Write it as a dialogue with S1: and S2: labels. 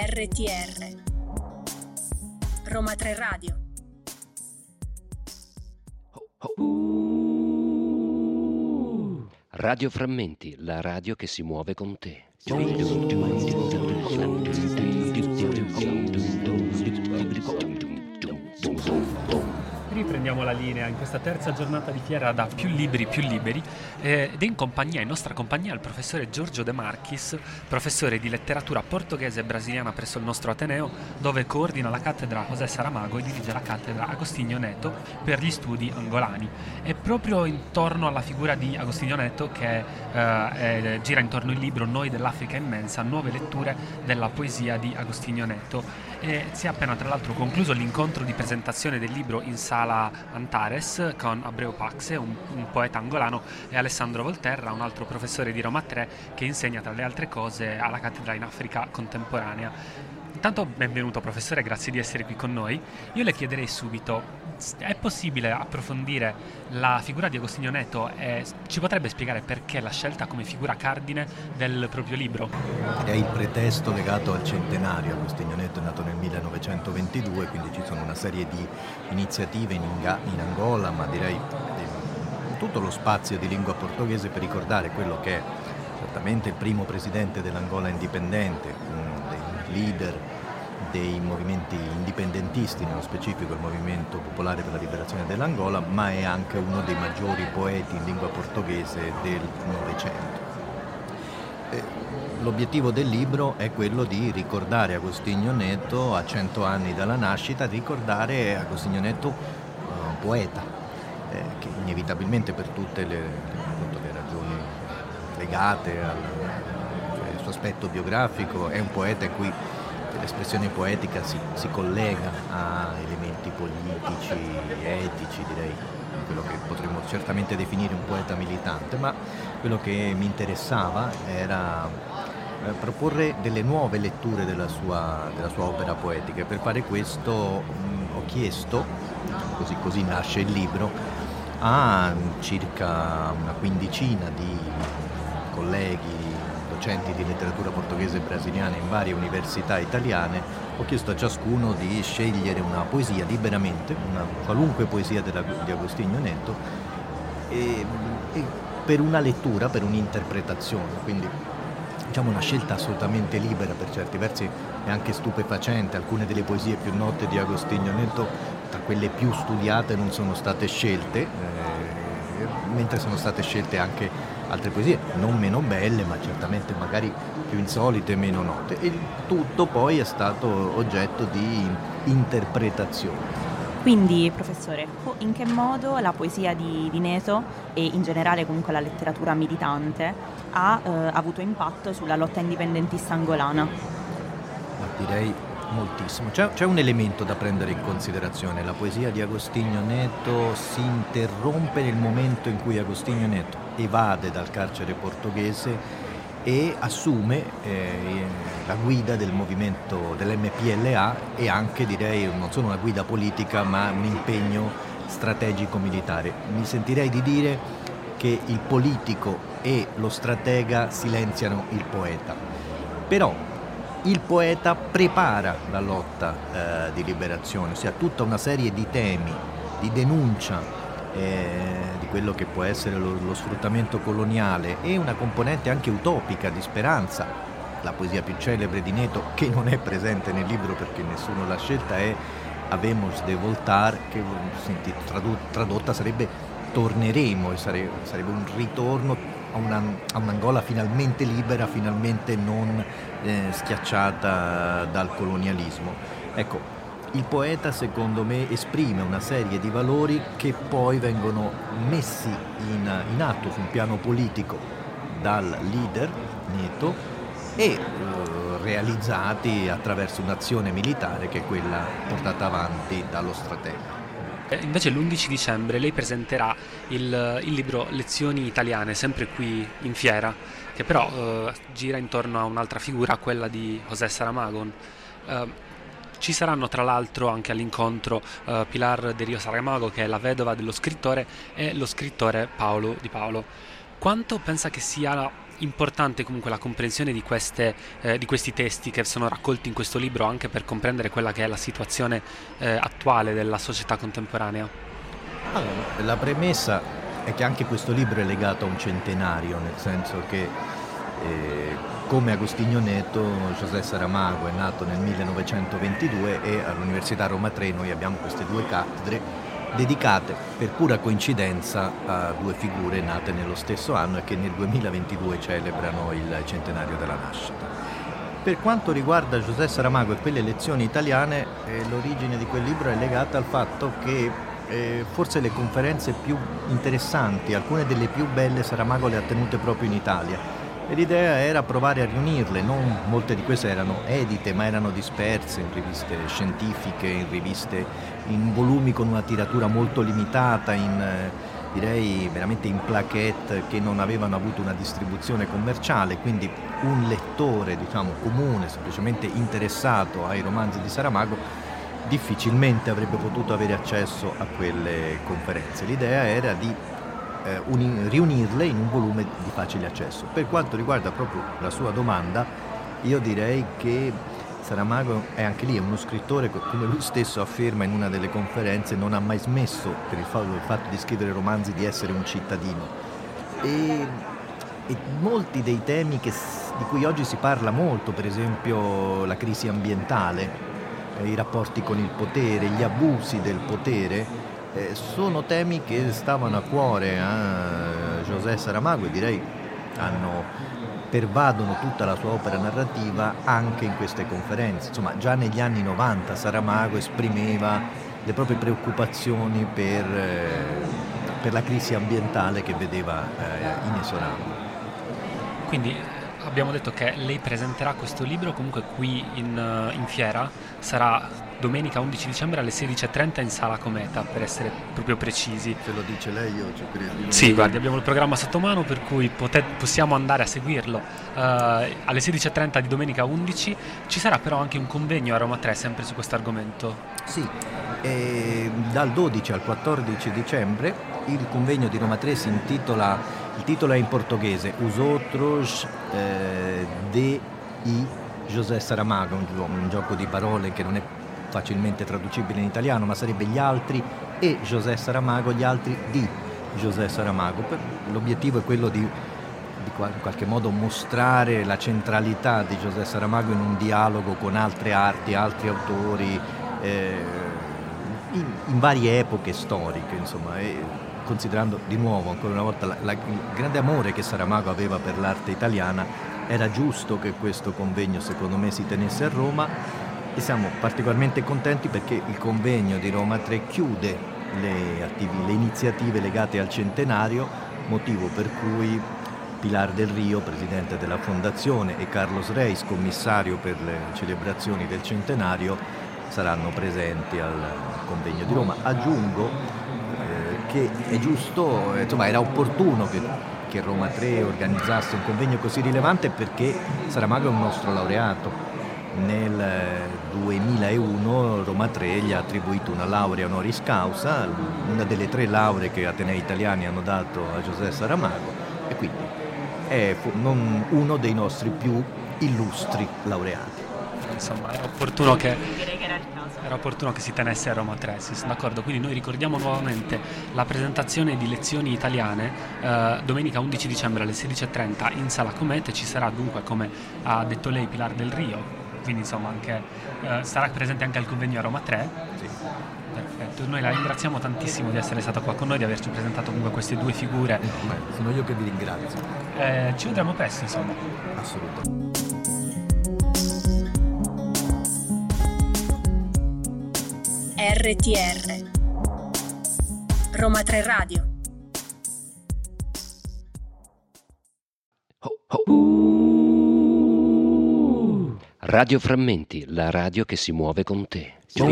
S1: RTR Roma 3 Radio.
S2: Radio Frammenti, la radio che si muove con te.
S3: Riprendiamo la linea in questa terza giornata di fiera da più libri più liberi eh, ed è in compagnia, in nostra compagnia, il professore Giorgio De Marchis, professore di letteratura portoghese e brasiliana presso il nostro Ateneo, dove coordina la cattedra José Saramago e dirige la cattedra Agostinho Neto per gli studi angolani. È proprio intorno alla figura di Agostinho Neto che eh, eh, gira intorno il libro Noi dell'Africa immensa, nuove letture della poesia di Agostinho Neto. E si è appena tra l'altro concluso l'incontro di presentazione del libro in sala Antares con Abreu Paxe, un, un poeta angolano, e Alessandro Volterra, un altro professore di Roma 3 che insegna tra le altre cose alla cattedra in Africa contemporanea. Intanto benvenuto professore, grazie di essere qui con noi. Io le chiederei subito, è possibile approfondire la figura di Agostinho Neto e ci potrebbe spiegare perché la scelta come figura cardine del proprio libro?
S4: È il pretesto legato al centenario, Agostinho Neto è nato nel 1922, quindi ci sono una serie di iniziative in, Inga, in Angola, ma direi in tutto lo spazio di lingua portoghese per ricordare quello che è certamente il primo presidente dell'Angola indipendente, leader dei movimenti indipendentisti, nello specifico il Movimento Popolare per la Liberazione dell'Angola, ma è anche uno dei maggiori poeti in lingua portoghese del Novecento. Eh, l'obiettivo del libro è quello di ricordare Agostinho Neto a cento anni dalla nascita, ricordare Agostinho Neto uh, poeta, eh, che inevitabilmente per tutte le, le ragioni legate al, suo aspetto biografico, è un poeta in cui l'espressione poetica si, si collega a elementi politici, etici, direi, quello che potremmo certamente definire un poeta militante, ma quello che mi interessava era eh, proporre delle nuove letture della sua, della sua opera poetica. E per fare questo mh, ho chiesto, così, così nasce il libro, a circa una quindicina di colleghi docenti di letteratura portoghese e brasiliana in varie università italiane, ho chiesto a ciascuno di scegliere una poesia liberamente, una qualunque poesia della, di Agostinho Neto, e, e per una lettura, per un'interpretazione. Quindi diciamo una scelta assolutamente libera per certi versi e anche stupefacente. Alcune delle poesie più note di Agostinho Neto, tra quelle più studiate, non sono state scelte, eh, mentre sono state scelte anche altre poesie non meno belle, ma certamente magari più insolite e meno note. E tutto poi è stato oggetto di interpretazione.
S5: Quindi, professore, in che modo la poesia di, di Neto e in generale comunque la letteratura militante ha eh, avuto impatto sulla lotta indipendentista angolana?
S4: Ma direi moltissimo. C'è, c'è, un elemento da prendere in considerazione. La poesia di Agostinho Neto si interrompe nel momento in cui Agostinho Neto evade dal carcere portoghese e assume eh, la guida del movimento dell'MPLA e anche direi non solo una guida politica ma un impegno strategico militare. Mi sentirei di dire che il politico e lo stratega silenziano il poeta. Però il poeta prepara la lotta eh, di liberazione, ossia tutta una serie di temi, di denuncia eh, di quello che può essere lo, lo sfruttamento coloniale e una componente anche utopica di speranza. La poesia più celebre di Neto, che non è presente nel libro perché nessuno l'ha scelta, è Avemos de Voltar, che tradotta sarebbe Torneremo sarebbe, sarebbe un ritorno a, una, a, un'Angola finalmente libera, finalmente non eh, schiacciata dal colonialismo. Ecco, il poeta secondo me esprime una serie di valori che poi vengono messi in, in atto su un piano politico dal leader Neto e eh, realizzati attraverso un'azione militare che è quella portata avanti dallo stratega.
S3: Eh, invece l'11 dicembre lei presenterà il, il, libro Lezioni italiane, sempre qui in fiera, che però eh, gira intorno a un'altra figura, quella di José Saramago. Eh, Ci saranno tra l'altro anche all'incontro uh, Pilar de Rio Saramago, che è la vedova dello scrittore, e lo scrittore Paolo Di Paolo. Quanto pensa che sia importante comunque la comprensione di, queste, eh, di, questi testi che sono raccolti in questo libro anche per comprendere quella che è la situazione eh, attuale della società contemporanea?
S4: Allora, la premessa è che anche questo libro è legato a un centenario, nel senso che eh, come Agostinho Neto, José Saramago è nato nel 1922 e all'Università Roma 3 noi abbiamo queste due cattedre dedicate per pura coincidenza a due figure nate nello stesso anno e che nel 2022 celebrano il centenario della nascita. Per quanto riguarda Giuseppe Saramago e quelle lezioni italiane, eh, l'origine di quel libro è legata al fatto che eh, forse le conferenze più interessanti, alcune delle più belle, Saramago le ha tenute proprio in Italia e l'idea era provare a riunirle, non molte di queste erano edite ma erano disperse in riviste scientifiche, in riviste, in volumi con una tiratura molto limitata, in, eh, direi veramente in plaquette che non avevano avuto una distribuzione commerciale, quindi un lettore diciamo comune, semplicemente interessato ai romanzi di Saramago difficilmente avrebbe potuto avere accesso a quelle conferenze. L'idea era di eh, uni, riunirle in un volume di facile accesso. Per quanto riguarda proprio la sua domanda, io direi che Saramago è anche lì, è uno scrittore che, come lui stesso afferma in una delle conferenze, non ha mai smesso per il fatto, il fatto di scrivere romanzi di essere un cittadino. E, e molti dei temi che, di cui oggi si parla molto, per esempio la crisi ambientale, eh, i rapporti con il potere, gli abusi del potere, eh, sono temi che stavano a cuore a José Saramago e direi hanno, pervadono tutta la sua opera narrativa anche in queste conferenze. Insomma, già negli anni 90 Saramago esprimeva le proprie preoccupazioni per, eh, per la crisi ambientale che vedeva eh, inesorabile.
S3: Quindi abbiamo detto che lei presenterà questo libro comunque qui in, in fiera, sarà domenica 11 dicembre alle 16.30 in Sala Cometa, per essere proprio precisi.
S4: Se lo dice lei io ci credo.
S3: Sì, guardi, abbiamo il programma sotto mano per cui potet- possiamo andare a seguirlo. Uh, alle 16.30 di domenica 11 ci sarà però anche un convegno a Roma 3 sempre su questo argomento.
S4: Sì, dal 12 al 14 dicembre il convegno di Roma 3 si intitola, il titolo è in portoghese, Os outros eh, de i José Saramago, un, un gioco di parole che non è facilmente traducibile in italiano, ma sarebbe gli altri e José Saramago, gli altri di José Saramago. L'obiettivo è quello di, di in qualche modo mostrare la centralità di José Saramago in un dialogo con altre arti, altri autori, eh, in, in, varie epoche storiche, insomma, e considerando di nuovo ancora una volta la, la, il grande amore che Saramago aveva per l'arte italiana, era giusto che questo convegno secondo me si tenesse a Roma. E siamo particolarmente contenti perché il convegno di Roma 3 chiude le, attiv- le iniziative legate al centenario, motivo per cui Pilar del Rio, presidente della fondazione, e Carlos Reis, commissario per le celebrazioni del centenario, saranno presenti al convegno di Roma. Aggiungo eh, che è giusto, insomma era opportuno che, che Roma 3 organizzasse un convegno così rilevante perché Saramago è un nostro laureato nel 2001 Roma 3 gli ha attribuito una laurea honoris causa, una delle tre lauree che Atenei italiani hanno dato a Giuseppe Saramago e quindi è uno dei nostri più illustri laureati.
S3: Insomma, era opportuno che, era opportuno che si tenesse a Roma 3, sì, sono d'accordo. Quindi noi ricordiamo nuovamente la presentazione di lezioni italiane eh, domenica 11 dicembre alle 16.30 in Sala Comete. Ci sarà dunque, come ha detto lei, Pilar del Rio, quindi insomma anche, eh, sarà presente anche al convegno a Roma 3.
S4: Sì.
S3: Perfetto, noi la ringraziamo tantissimo di essere stata qua con noi, di averci presentato comunque queste due figure.
S4: No, sono io che vi ringrazio.
S3: Eh, ci vedremo presto insomma.
S4: Assolutamente.
S1: RTR Roma 3 Radio
S2: oh, oh. Radio Frammenti, la radio che si muove con te. Oh.